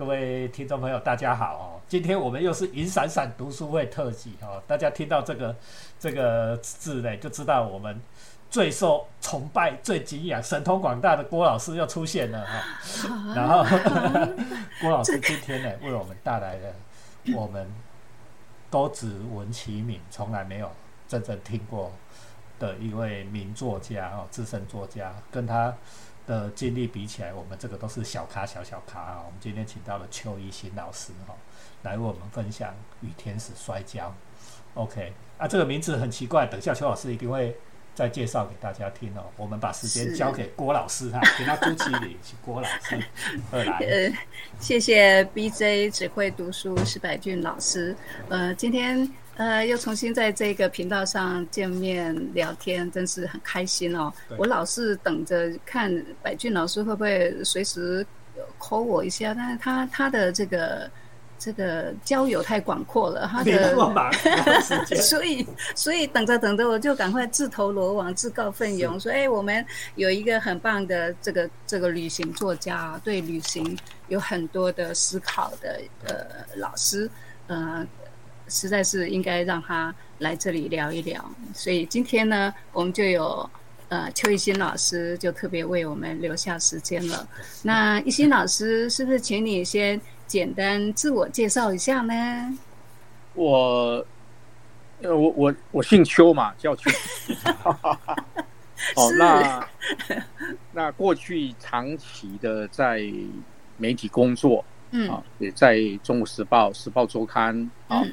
各位听众朋友，大家好哦！今天我们又是银闪闪读书会特辑哦。大家听到这个这个字呢，就知道我们最受崇拜、最敬仰、神通广大的郭老师又出现了哈。然后 郭老师今天呢，为我们带来了我们都只闻其名，从来没有真正听过的一位名作家哦，资深作家，跟他。的经历比起来，我们这个都是小咖小小咖啊。我们今天请到了邱一新老师哈，来为我们分享《与天使摔跤》。OK，啊，这个名字很奇怪，等下邱老师一定会再介绍给大家听哦。我们把时间交给郭老师哈，给他朱启礼，郭老师 二来。呃，谢谢 BJ 只会读书石百俊老师。呃，今天。呃，又重新在这个频道上见面聊天，真是很开心哦。我老是等着看百俊老师会不会随时 call 我一下，但是他他的这个这个交友太广阔了，他的 所以所以等着等着，我就赶快自投罗网，自告奋勇说：哎，我们有一个很棒的这个这个旅行作家，对旅行有很多的思考的呃老师，呃。实在是应该让他来这里聊一聊，所以今天呢，我们就有呃邱一新老师就特别为我们留下时间了。那一新老师，是不是请你先简单自我介绍一下呢？我呃，我我我姓邱嘛，叫邱。哦，那那过去长期的在媒体工作，嗯，啊，也在《中国时报》《时报周刊》啊。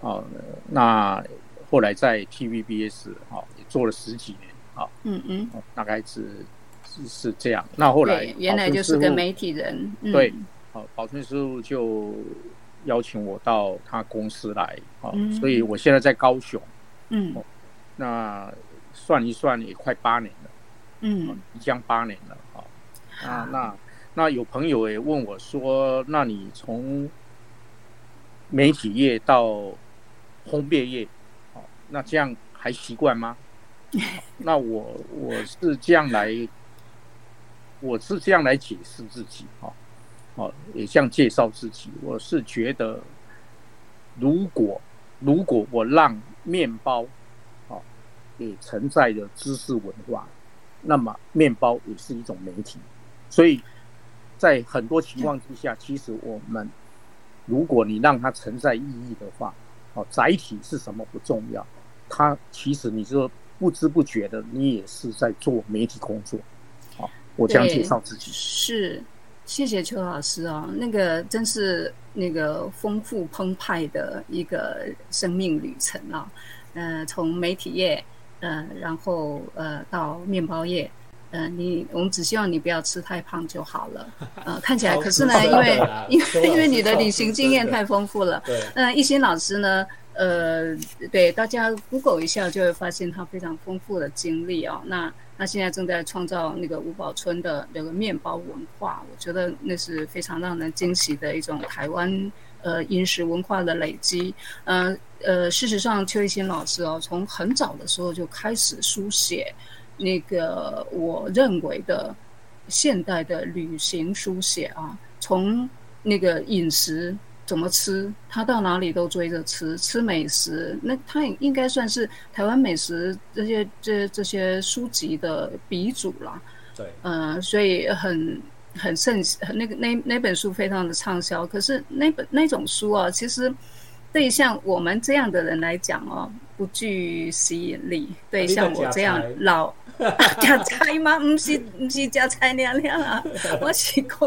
哦，那后来在 TVBS 啊也做了十几年啊，嗯嗯，大概是是是这样。那后来原来就是个媒体人，对，好，宝春师傅就邀请我到他公司来，啊，所以我现在在高雄，嗯，那算一算也快八年了，嗯，将八年了，啊，那那那有朋友也问我说，那你从媒体业到烘焙业，好，那这样还习惯吗？那我我是这样来，我是这样来解释自己，哈，哦，也这样介绍自己。我是觉得，如果如果我让面包，哦，也承载着知识文化，那么面包也是一种媒体。所以在很多情况之下，其实我们，如果你让它承载意义的话，哦，载体是什么不重要，它其实你说不知不觉的，你也是在做媒体工作。好，我这样介绍自己。是，谢谢邱老师哦，那个真是那个丰富澎湃的一个生命旅程啊。呃，从媒体业，呃，然后呃到面包业。呃，你我们只希望你不要吃太胖就好了。呃，看起来可是呢，因为因为因为你的旅行经验太丰富了。对。那一心老师呢？呃，对，大家 Google 一下就会发现他非常丰富的经历哦。那他现在正在创造那个五宝村的那个面包文化，我觉得那是非常让人惊喜的一种台湾呃饮食文化的累积。呃呃，事实上，邱一新老师哦，从很早的时候就开始书写。那个我认为的现代的旅行书写啊，从那个饮食怎么吃，他到哪里都追着吃，吃美食，那他也应该算是台湾美食这些这这些书籍的鼻祖了。对，嗯，所以很很盛，那个那那本书非常的畅销。可是那本那种书啊，其实对像我们这样的人来讲哦，不具吸引力。对，像我这样老。加菜吗？不是，不是加菜娘娘啊！我是讲，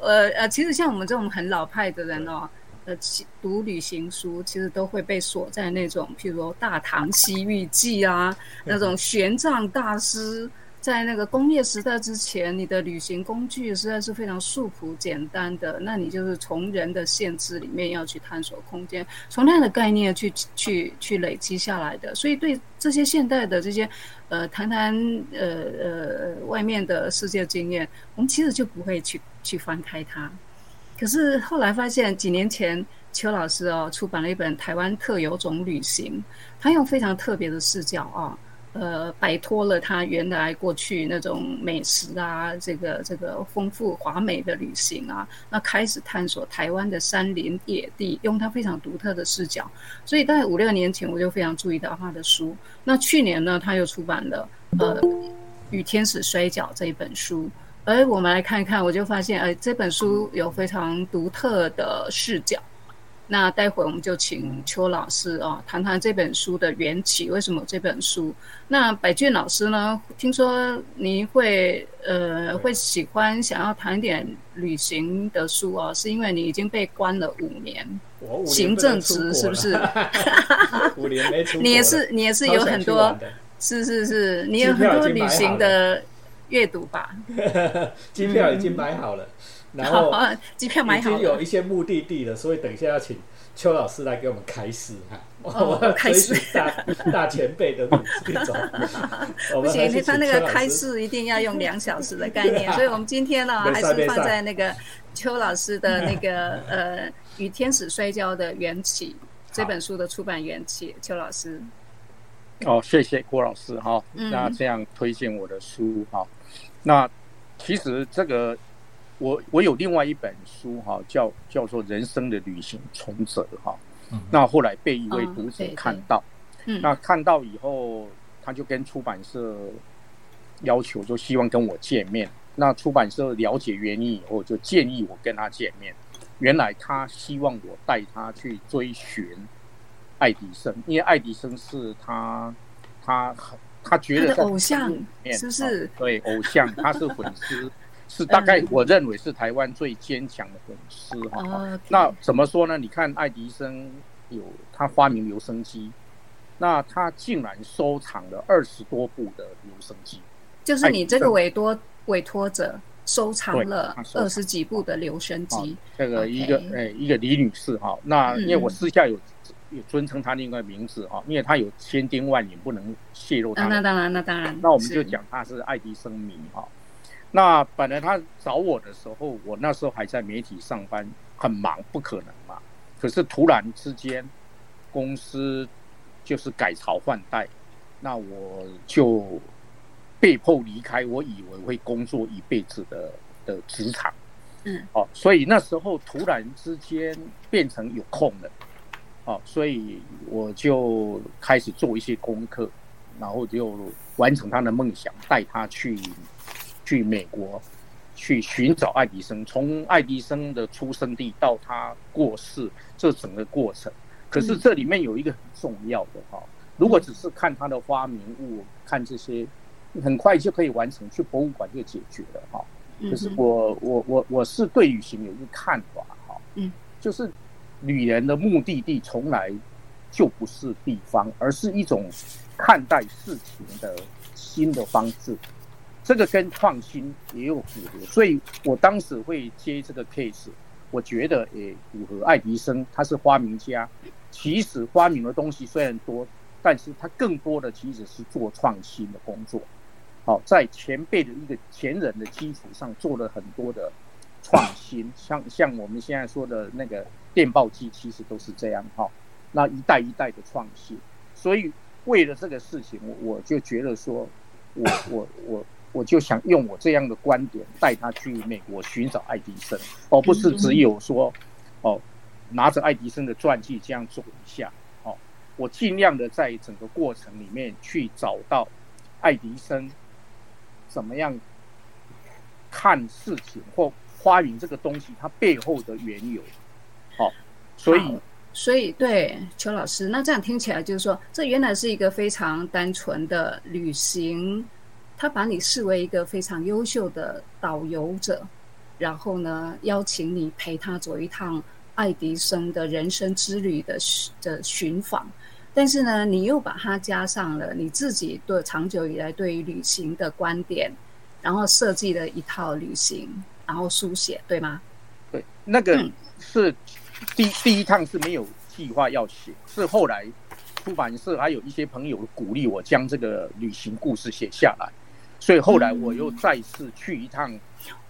呃呃，其实像我们这种很老派的人哦，呃，读旅行书，其实都会被锁在那种，譬如《大唐西域记》啊，那种玄奘大师。在那个工业时代之前，你的旅行工具实在是非常素朴简单的。那你就是从人的限制里面要去探索空间，从那样的概念去去去累积下来的。所以对这些现代的这些，呃，谈谈呃呃外面的世界经验，我们其实就不会去去翻开它。可是后来发现，几年前邱老师哦出版了一本《台湾特有种旅行》，他用非常特别的视角啊。呃，摆脱了他原来过去那种美食啊，这个这个丰富华美的旅行啊，那开始探索台湾的山林野地，用他非常独特的视角。所以大概五六年前，我就非常注意到他的书。那去年呢，他又出版了呃《与天使摔跤》这一本书。而我们来看一看，我就发现，呃，这本书有非常独特的视角。那待会我们就请邱老师啊谈谈这本书的缘起，为什么这本书？那百俊老师呢？听说您会呃会喜欢想要谈点旅行的书啊，是因为你已经被关了五年，行政职是不是？五年没出，你也是你也是有很多，是是是，你有很多旅行的阅读吧？机票已经买好了。然后机票买好已经有一些目的地了，所以等一下要请邱老师来给我们开示哈。我要开始大 大前辈的那种。不行，他那个开示一定要用两小时的概念，所以我们今天呢还是放在那个邱老师的那个呃《与天使摔跤的缘起》这本书的出版缘起，邱老师。哦，谢谢郭老师哈，那这样推荐我的书哈。那其实这个。我我有另外一本书哈，叫叫做《人生的旅行重者》哈，那后来被一位读者看到，那看到以后，他就跟出版社要求，就希望跟我见面。那出版社了解原因以后，就建议我跟他见面。原来他希望我带他去追寻爱迪生，因为爱迪生是他他很他觉得偶像是不是？对，偶像，他是粉丝。是大概我认为是台湾最坚强的粉丝哈。那怎么说呢？你看爱迪生有他发明留声机，那他竟然收藏了二十多部的留声机。就是你这个委托委托者收藏了二十几部的留声机。这个一个哎一个李女士哈，那因为我私下有有尊称她另外名字哈，因为她有千叮万语不能泄露。那当然那当然。那我们就讲她是爱迪生迷哈。那本来他找我的时候，我那时候还在媒体上班，很忙，不可能嘛。可是突然之间，公司就是改朝换代，那我就被迫离开。我以为会工作一辈子的的职场，嗯，哦，所以那时候突然之间变成有空了，哦，所以我就开始做一些功课，然后就完成他的梦想，带他去。去美国去寻找爱迪生，从爱迪生的出生地到他过世这整个过程。可是这里面有一个很重要的哈，如果只是看他的发明物，看这些，很快就可以完成，去博物馆就解决了哈。可是我我我我是对旅行有一个看法哈，嗯，就是旅人的目的地从来就不是地方，而是一种看待事情的新的方式。这个跟创新也有符合，所以我当时会接这个 case，我觉得也符合爱迪生，他是发明家，其实发明的东西虽然多，但是他更多的其实是做创新的工作，好，在前辈的一个前人的基础上做了很多的创新，像像我们现在说的那个电报机，其实都是这样哈，那一代一代的创新，所以为了这个事情，我我就觉得说，我我我。我就想用我这样的观点带他去美国寻找爱迪生，而不是只有说，哦，拿着爱迪生的传记这样走一下。哦，我尽量的在整个过程里面去找到爱迪生怎么样看事情或花园这个东西它背后的缘由。好，所以所以对邱老师，那这样听起来就是说，这原来是一个非常单纯的旅行。他把你视为一个非常优秀的导游者，然后呢，邀请你陪他走一趟爱迪生的人生之旅的的寻访。但是呢，你又把它加上了你自己对长久以来对于旅行的观点，然后设计了一套旅行，然后书写，对吗？对，那个是第第一趟是没有计划要写，是后来出版社还有一些朋友鼓励我将这个旅行故事写下来。所以后来我又再次去一趟，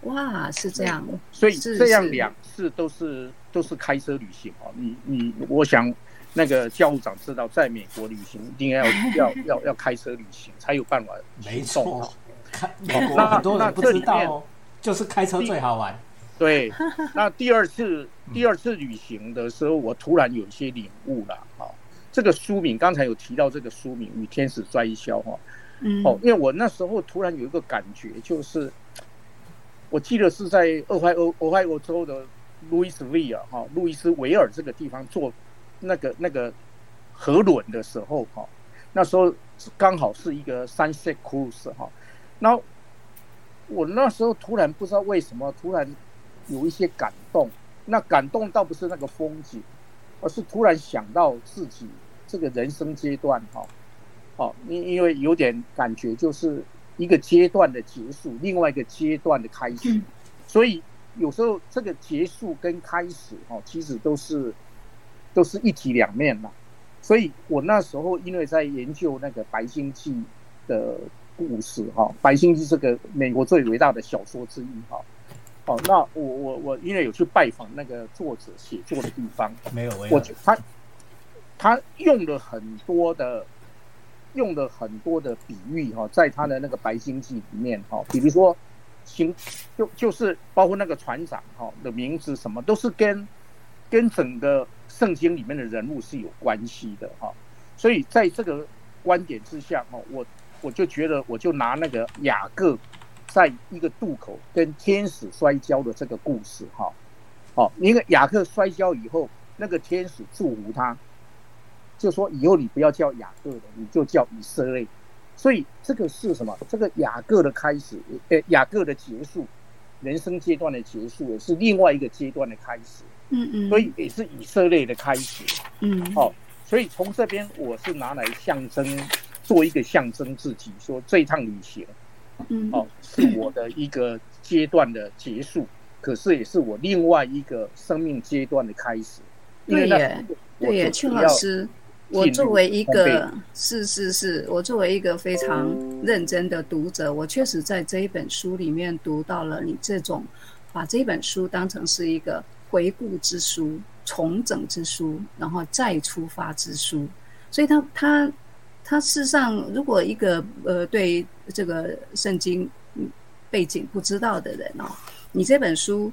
哇，是这样。所以这样两次都是都是开车旅行哦。你你，我想那个教务长知道，在美国旅行一定要 要要要开车旅行，才有办法。没错，开美国很多人不知道，就是开车最好玩。对，那第二次第二次旅行的时候，我突然有一些领悟了。哈，这个书名刚才有提到这个书名《与天使摔跤》哈。嗯。哦，因为我那时候突然有一个感觉，就是我记得是在俄亥俄俄亥俄州的路易斯维尔哈，路易斯维尔这个地方做那个那个河轮的时候哈，那时候刚好是一个 sunset cruise 哈，然后我那时候突然不知道为什么突然。有一些感动，那感动倒不是那个风景，而是突然想到自己这个人生阶段，哈，哦，因因为有点感觉，就是一个阶段的结束，另外一个阶段的开始，所以有时候这个结束跟开始，哈，其实都是都是一体两面嘛。所以我那时候因为在研究那个白星记的故事，哈，白星记这个美国最伟大的小说之一，哈。哦，那我我我因为有去拜访那个作者写作的地方，没有，我他他用了很多的用了很多的比喻哈，在他的那个《白星记》里面哈，比如说行就就是包括那个船长哈的名字什么都是跟跟整个圣经里面的人物是有关系的哈，所以在这个观点之下哈，我我就觉得我就拿那个雅各。在一个渡口跟天使摔跤的这个故事，哈，哦，那个雅各摔跤以后，那个天使祝福他，就说以后你不要叫雅各了，你就叫以色列。所以这个是什么？这个雅各的开始，呃，雅各的结束，人生阶段的结束，也是另外一个阶段的开始。嗯嗯。所以也是以色列的开始。嗯。哦，所以从这边我是拿来象征，做一个象征自己，说这一趟旅行。嗯，哦，是我的一个阶段的结束，可是也是我另外一个生命阶段的开始。对耶，对耶，邱老师，我作为一个是是是，我作为一个非常认真的读者，我确实在这一本书里面读到了你这种把这本书当成是一个回顾之书、重整之书，然后再出发之书，所以他他。他事实上，如果一个呃对这个圣经背景不知道的人哦，你这本书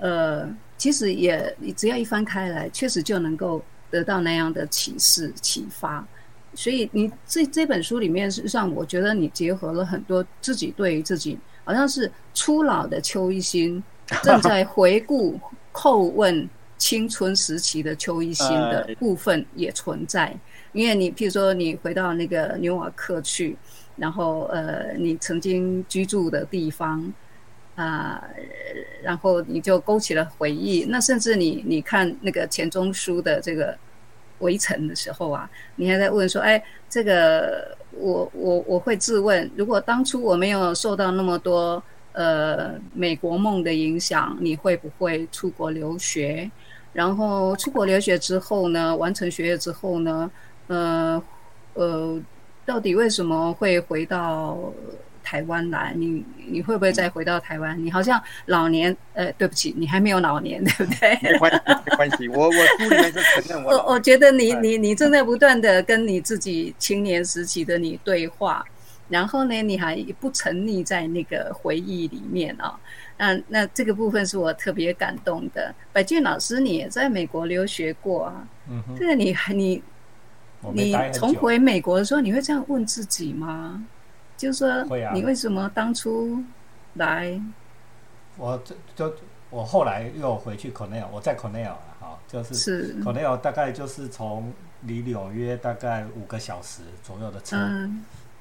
呃其实也你只要一翻开来，确实就能够得到那样的启示启发。所以你这这本书里面，事实上我觉得你结合了很多自己对于自己好像是初老的邱一新正在回顾叩问青春时期的邱一新的部分也存在。因为你，譬如说，你回到那个纽瓦克去，然后呃，你曾经居住的地方啊，然后你就勾起了回忆。那甚至你你看那个钱钟书的这个《围城》的时候啊，你还在问说：“哎，这个我我我会自问，如果当初我没有受到那么多呃美国梦的影响，你会不会出国留学？然后出国留学之后呢，完成学业之后呢？”呃，呃，到底为什么会回到台湾来？你你会不会再回到台湾？你好像老年，呃，对不起，你还没有老年，对不对？没关系，没关系，我我书里面是承认我。我我觉得你你你正在不断的跟你自己青年时期的你对话，然后呢，你还不沉溺在那个回忆里面啊。那那这个部分是我特别感动的。百俊老师，你也在美国留学过啊？嗯哼，这个你还你。你重回美国的时候，你会这样问自己吗？就是说，你为什么当初来？我这就我后来又回去 Cornell，我在 Cornell 了哈，就是 Cornell 大概就是从离纽约大概五个小时左右的车，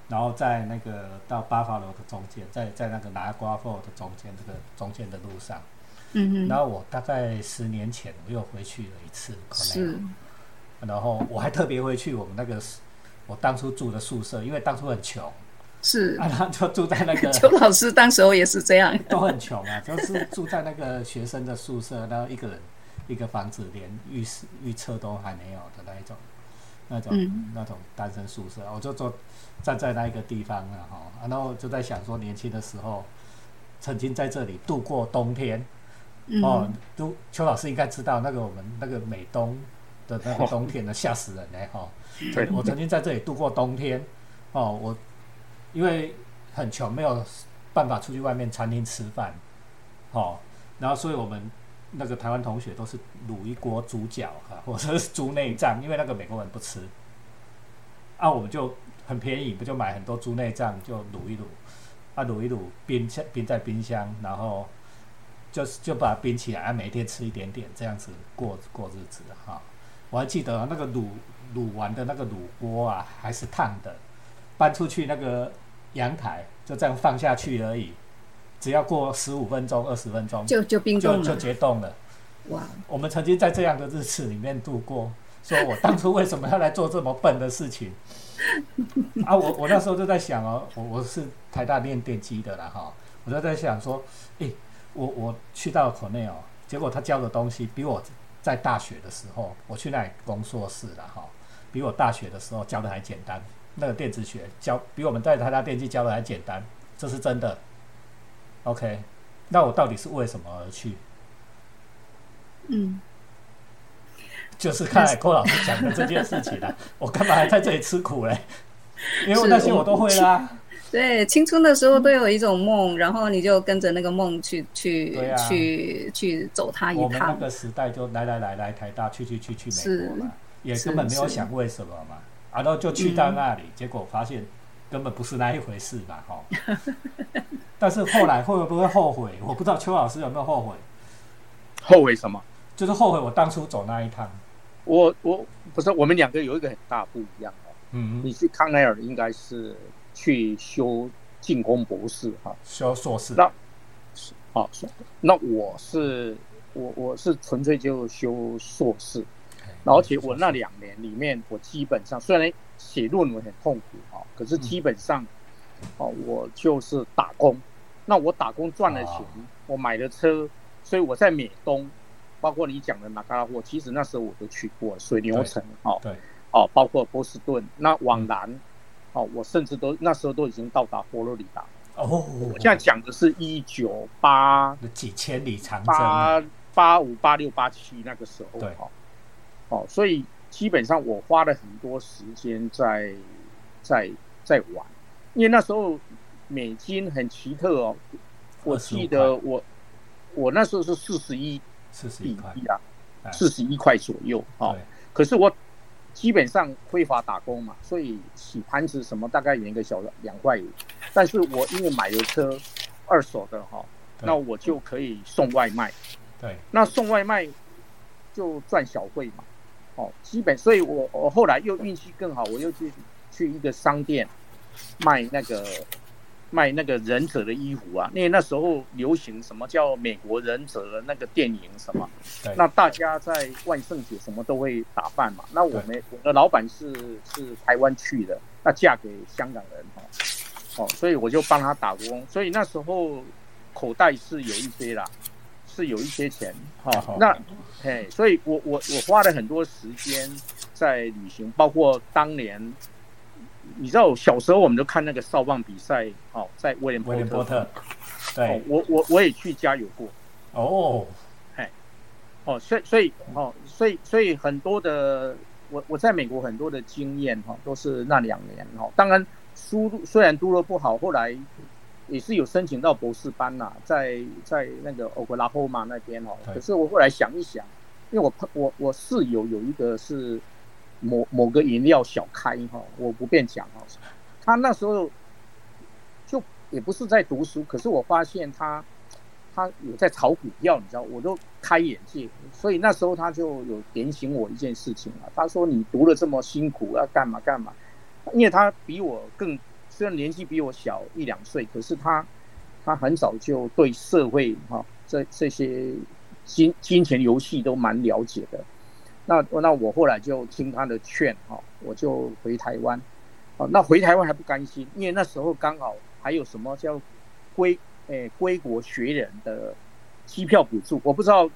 然后在那个到巴法罗的中间，在在那个拿瓜 o 的中间这个中间的路上，嗯然后我大概十年前我又回去了一次 Cornell。然后我还特别会去我们那个我当初住的宿舍，因为当初很穷，是 啊，就住在那个。邱老师当时候也是这样，都很穷啊，就是住在那个学生的宿舍，然后一个人一个房子，连浴室、浴厕都还没有的那一种，那种那种单身宿舍，我就坐站在那一个地方了哈，然后就在想说，年轻的时候曾经在这里度过冬天，哦，都邱老师应该知道那个我们那个美东。的那个冬天呢，吓死人嘞哈！对，我曾经在这里度过冬天哦，我因为很穷，没有办法出去外面餐厅吃饭，哦，然后所以我们那个台湾同学都是卤一锅猪脚啊，或者是猪内脏，因为那个美国人不吃，啊，我们就很便宜，不就买很多猪内脏就卤一卤，啊，卤一卤冰箱冰在冰箱，然后。就是就把它冰起来，啊，每天吃一点点，这样子过过日子哈。我还记得那个卤卤完的那个卤锅啊，还是烫的，搬出去那个阳台，就这样放下去而已。只要过十五分钟、二十分钟，就就冰冻了，就结冻了。哇！我们曾经在这样的日子里面度过。说我当初为什么要来做这么笨的事情？啊，我我那时候就在想哦，我我是台大练电机的啦哈，我就在想说，诶。我我去到国内哦，结果他教的东西比我在大学的时候，我去那里工作室了哈，比我大学的时候教的还简单。那个电子学教比我们在台大电机教的还简单，这是真的。OK，那我到底是为什么而去？嗯，就是看郭老师讲的这件事情了。我干嘛还在这里吃苦嘞？因为那些我都会啦。对，青春的时候都有一种梦，然后你就跟着那个梦去去去去走它一趟。我们那个时代就来来来来台大去去去去美国嘛，也根本没有想为什么嘛，然后就去到那里，结果发现根本不是那一回事嘛，哈。但是后来会不会后悔？我不知道邱老师有没有后悔？后悔什么？就是后悔我当初走那一趟。我我不是我们两个有一个很大不一样哦。嗯，你去康奈尔应该是。去修进攻博士哈，修硕士。那，好，那我是我我是纯粹就修硕士，而且我那两年里面，我基本上虽然写论文很痛苦哈，可是基本上，哦，我就是打工。那我打工赚了钱，我买了车，所以我在美东，包括你讲的马加拉霍，其实那时候我都去过水牛城哦，对，哦，包括波士顿，那往南。哦，我甚至都那时候都已经到达佛罗里达。哦，我现在讲的是一九八几千里长八八五八六八七那个时候。对，哦，所以基本上我花了很多时间在在在玩，因为那时候美金很奇特哦。我记得我我那时候是四十一四十一块啊，四十一块左右啊。可是我。基本上非法打工嘛，所以洗盘子什么大概一个小两块五，但是我因为买了车，二手的哈，那我就可以送外卖。对，那送外卖就赚小费嘛，哦，基本，所以我我后来又运气更好，我又去去一个商店卖那个。卖那个忍者的衣服啊，因为那时候流行什么叫美国忍者的那个电影什么，那大家在万圣节什么都会打扮嘛。那我们我的老板是是台湾去的，那嫁给香港人哈，哦，所以我就帮他打工。所以那时候口袋是有一些啦，是有一些钱哈。那嘿，所以我我我花了很多时间在旅行，包括当年。你知道小时候我们都看那个少棒比赛，哦，在威廉波特，对，我我我也去加油过，哦，嘿，哦，所以所以哦，所以所以很多的我我在美国很多的经验哈，都是那两年哈。当然输虽然读的不好，后来也是有申请到博士班呐，在在那个欧克拉荷马那边哦。可是我后来想一想，因为我我我室友有一个是。某某个饮料小开哈，我不便讲哦。他那时候就也不是在读书，可是我发现他他有在炒股票，你知道，我都开眼界。所以那时候他就有点醒我一件事情啊。他说：“你读了这么辛苦，要干嘛干嘛？”因为他比我更虽然年纪比我小一两岁，可是他他很早就对社会哈这这些金金钱游戏都蛮了解的。那那我后来就听他的劝哈，我就回台湾，哦，那回台湾还不甘心，因为那时候刚好还有什么叫归诶归国学人的机票补助，我不知道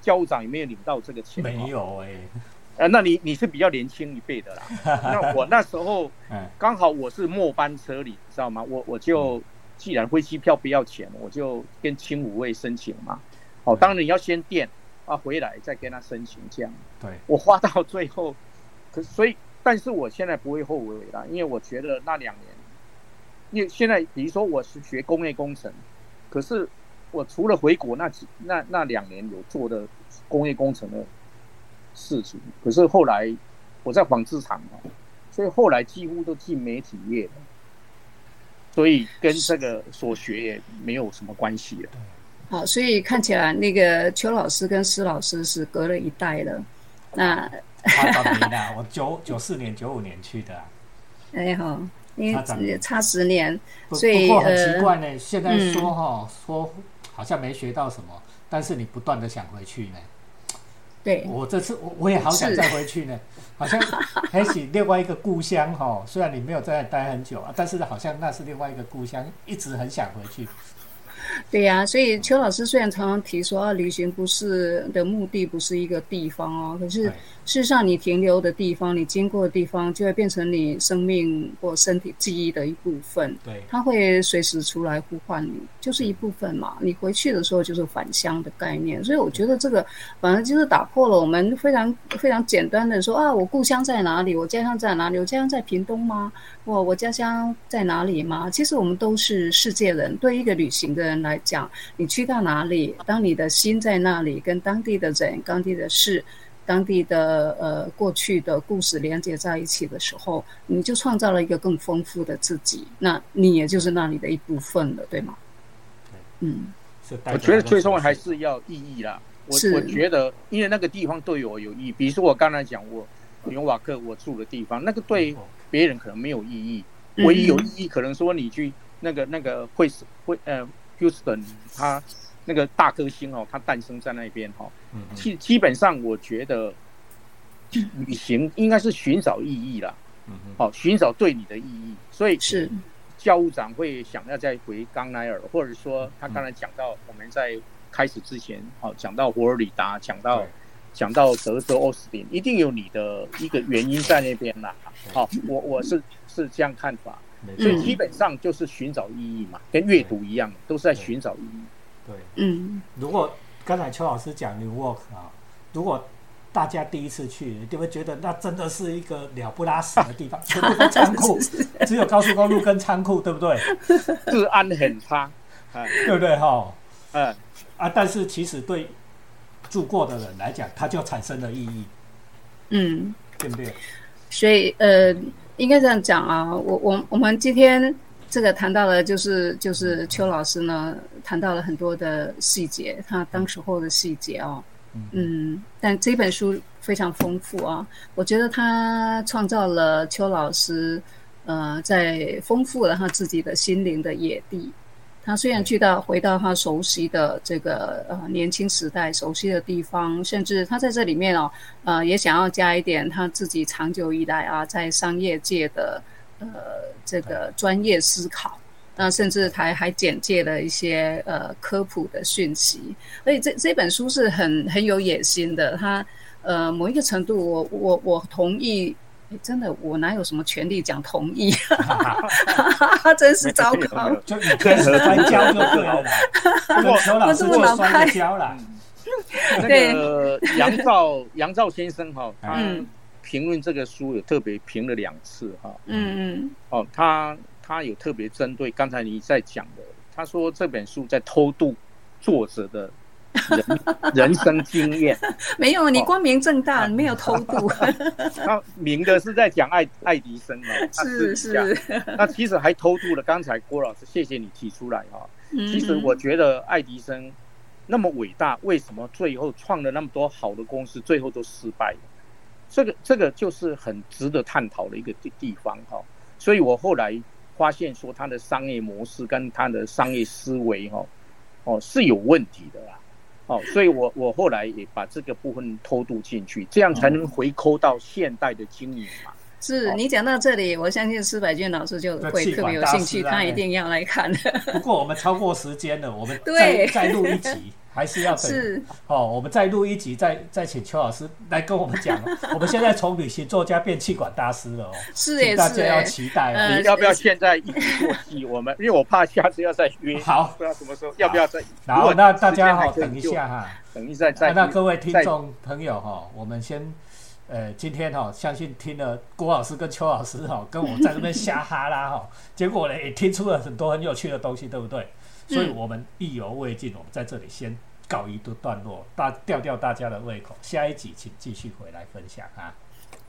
教务长有没有领到这个钱？没有哎，呃，那你你是比较年轻一辈的啦，那我那时候刚好我是末班车里，知道吗？我我就既然飞机票不要钱，我就跟清武卫申请嘛，哦，当然你要先垫。啊，回来再跟他申请这样。对，我花到最后，可所以，但是我现在不会后悔啦，因为我觉得那两年，因为现在比如说我是学工业工程，可是我除了回国那几那那两年有做的工业工程的事情，可是后来我在纺织厂嘛，所以后来几乎都进媒体业了，所以跟这个所学也没有什么关系了。好，所以看起来那个邱老师跟施老师是隔了一代了。那差早年的，我九九四年、九五年去的。哎好，因为差十年，所以不过很奇怪呢。现在说哈，说好像没学到什么，但是你不断的想回去呢。对，我这次我我也好想再回去呢。好像 还是另外一个故乡哈，虽然你没有在那待很久啊，但是好像那是另外一个故乡，一直很想回去。对呀，所以邱老师虽然常常提说啊，旅行不是的目的不是一个地方哦，可是事实上你停留的地方，你经过的地方，就会变成你生命或身体记忆的一部分。对，它会随时出来呼唤你，就是一部分嘛。你回去的时候就是返乡的概念，所以我觉得这个反正就是打破了我们非常非常简单的说啊，我故乡在哪里？我家乡在哪里？我家乡在屏东吗？我我家乡在哪里吗？其实我们都是世界人，对一个旅行的人来。讲你去到哪里，当你的心在那里，跟当地的人、当地的事、当地的呃过去的故事连接在一起的时候，你就创造了一个更丰富的自己。那你也就是那里的一部分了，对吗？嗯，我觉得最重要还是要意义啦。我我觉得，因为那个地方对我有意义。比如说我刚才讲我纽瓦克我住的地方，那个对别人可能没有意义，唯一有意义可能说你去那个那个会会呃。Houston，他那个大歌星哦，他诞生在那边哈。基基本上，我觉得旅行应该是寻找意义啦。嗯哦，寻找对你的意义。所以是教务长会想要再回冈奈尔，或者说他刚才讲到我们在开始之前，哦，讲到佛罗里达，讲到讲到德州奥斯汀，一定有你的一个原因在那边啦。好，我我是是这样看法。所以基本上就是寻找意义嘛，跟阅读一样，都是在寻找意义。对，嗯。如果刚才邱老师讲 New York 啊，如果大家第一次去，你会觉得那真的是一个了不拉屎的地方，全部都仓库，只有高速公路跟仓库，对不对？治安很差，对不对？哈，嗯啊，但是其实对住过的人来讲，它就产生了意义，嗯，对不对？所以呃。应该这样讲啊，我我我们今天这个谈到了，就是就是邱老师呢谈到了很多的细节，他当时候的细节哦，嗯，但这本书非常丰富啊，我觉得他创造了邱老师呃在丰富了他自己的心灵的野地。他虽然去到回到他熟悉的这个呃年轻时代熟悉的地方，甚至他在这里面哦，呃也想要加一点他自己长久以来啊在商业界的呃这个专业思考，那甚至还还简介了一些呃科普的讯息，所以这这本书是很很有野心的。他呃某一个程度，我我我同意。真的，我哪有什么权利讲同意？真是糟糕！就你跟何专交就对了。我邱老师就摔跤了。那个杨照杨照先生哈，他评论这个书有特别评了两次哈。嗯嗯。哦，他他有特别针对刚才你在讲的，他说这本书在偷渡作者的。人 人生经验没有，你光明正大，没有偷渡。他明的是在讲爱爱迪生嘛？是是。那其实还偷渡了。刚才郭老师，谢谢你提出来哈。其实我觉得爱迪生那么伟大，为什么最后创了那么多好的公司，最后都失败了？这个这个就是很值得探讨的一个地地方哈。所以我后来发现说，他的商业模式跟他的商业思维哈，哦是有问题的啦。哦，所以我我后来也把这个部分偷渡进去，这样才能回扣到现代的经营嘛。是你讲到这里，我相信施百俊老师就会特别有兴趣，他一定要来看。不过我们超过时间了，我们再再录一集。还是要等哦。我们再录一集，再再请邱老师来跟我们讲。我们现在从旅行作家变气管大师了哦，是大家要期待哦。你要不要现在一起做戏？我们因为我怕下次要再约，好，不知道什么时候要不要再。然后那大家好，等一下哈，等一下再。那各位听众朋友哈，我们先呃，今天哈，相信听了郭老师跟邱老师哈，跟我在这边瞎哈拉哈，结果呢也听出了很多很有趣的东西，对不对？所以我们意犹未尽，我们在这里先告一段段落，大吊吊大家的胃口。下一集请继续回来分享啊。